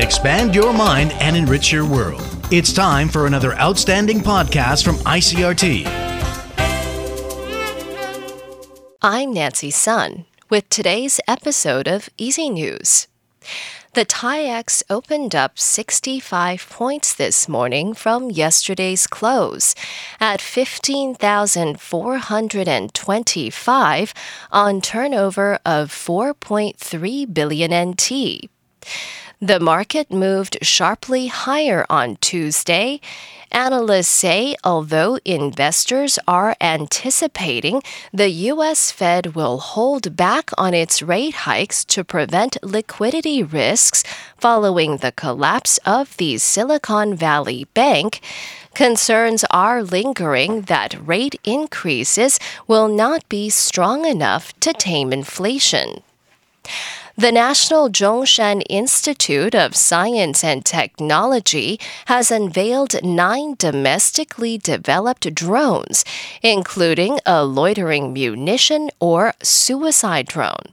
Expand your mind and enrich your world. It's time for another outstanding podcast from ICRT. I'm Nancy Sun with today's episode of EZ News. The TAIEX opened up 65 points this morning from yesterday's close at 15,425 on turnover of 4.3 billion NT. The market moved sharply higher on Tuesday. Analysts say although investors are anticipating the U.S. Fed will hold back on its rate hikes to prevent liquidity risks following the collapse of the Silicon Valley Bank, concerns are lingering that rate increases will not be strong enough to tame inflation. The National Chung-Shan Institute of Science and Technology has unveiled nine domestically developed drones, including a loitering munition or suicide drone.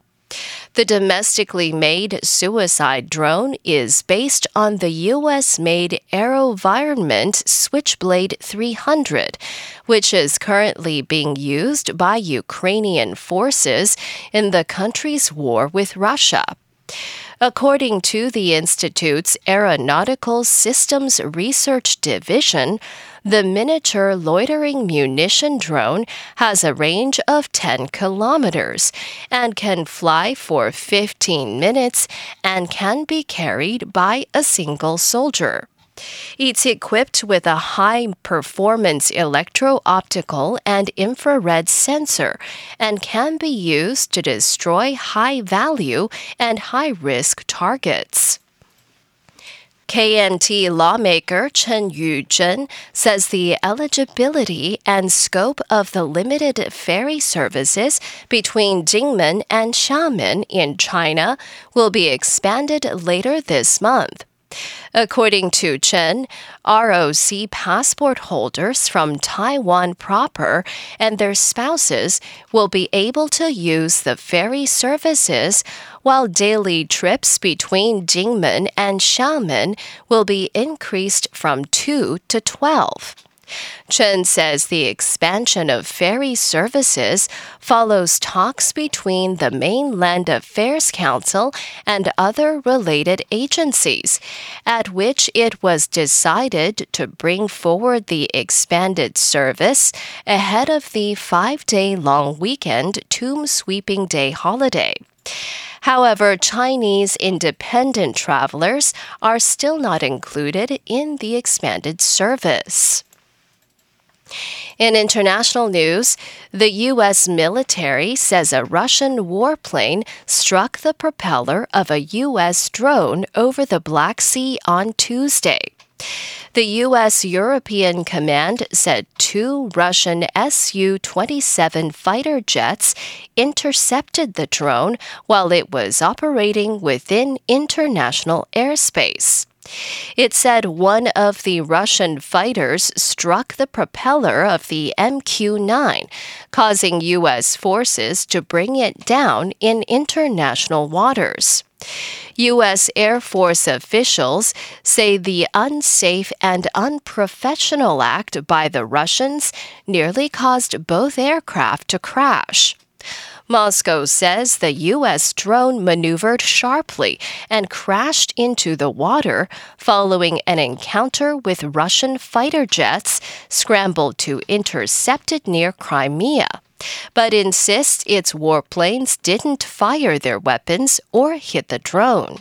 The domestically made suicide drone is based on the U.S. made AeroVironment Switchblade 300, which is currently being used by Ukrainian forces in the country's war with Russia. According to the Institute's Aeronautical Systems Research Division, the miniature loitering munition drone has a range of 10 kilometers and can fly for 15 minutes and can be carried by a single soldier. It's equipped with a high performance electro optical and infrared sensor and can be used to destroy high value and high risk targets. KMT lawmaker Chen Yu-zhen says the eligibility and scope of the limited ferry services between Kinmen and Xiamen in China will be expanded later this month. According to Chen, ROC passport holders from Taiwan proper and their spouses will be able to use the ferry services, while daily trips between Kinmen and Xiamen will be increased from 2 to 12. Chen says the expansion of ferry services follows talks between the Mainland Affairs Council and other related agencies, at which it was decided to bring forward the expanded service ahead of the five day long weekend Tomb Sweeping Day holiday. However, Chinese independent travelers are still not included in the expanded service. In international news, the U.S. military says a Russian warplane struck the propeller of a U.S. drone over the Black Sea on Tuesday. The U.S. European Command said two Russian Su 27 fighter jets intercepted the drone while it was operating within international airspace. It said one of the Russian fighters struck the propeller of the MQ 9, causing U.S. forces to bring it down in international waters. U.S. Air Force officials say the unsafe and unprofessional act by the Russians nearly caused both aircraft to crash. Moscow says the U.S. drone maneuvered sharply and crashed into the water following an encounter with Russian fighter jets scrambled to intercept it near Crimea but insists its warplanes didn't fire their weapons or hit the drone.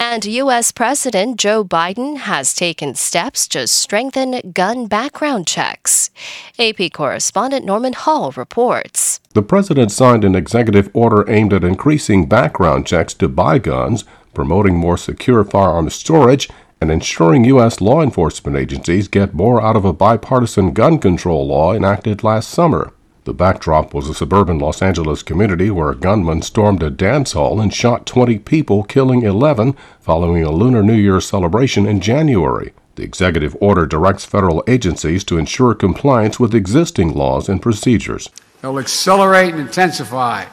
And U.S. President Joe Biden has taken steps to strengthen gun background checks. AP correspondent Norman Hall reports. The president signed an executive order aimed at increasing background checks to buy guns, promoting more secure firearms storage, and ensuring U.S. law enforcement agencies get more out of a bipartisan gun control law enacted last summer. The backdrop was a suburban Los Angeles community where a gunman stormed a dance hall and shot 20 people, killing 11 following a Lunar New Year celebration in January. The executive order directs federal agencies to ensure compliance with existing laws and procedures. They'll accelerate and intensify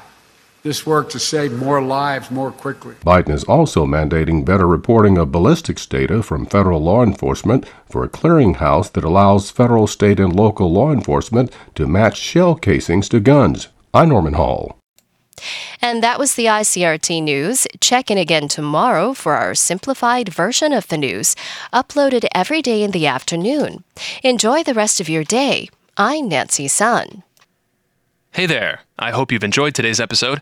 this work to save more lives more quickly. Biden is also mandating better reporting of ballistics data from federal law enforcement for a clearinghouse that allows federal, state, and local law enforcement to match shell casings to guns. I'm Norman Hall. And that was the ICRT news. Check in again tomorrow for our simplified version of the news, uploaded every day in the afternoon. Enjoy the rest of your day. I'm Nancy Sun. Hey there. I hope you've enjoyed today's episode.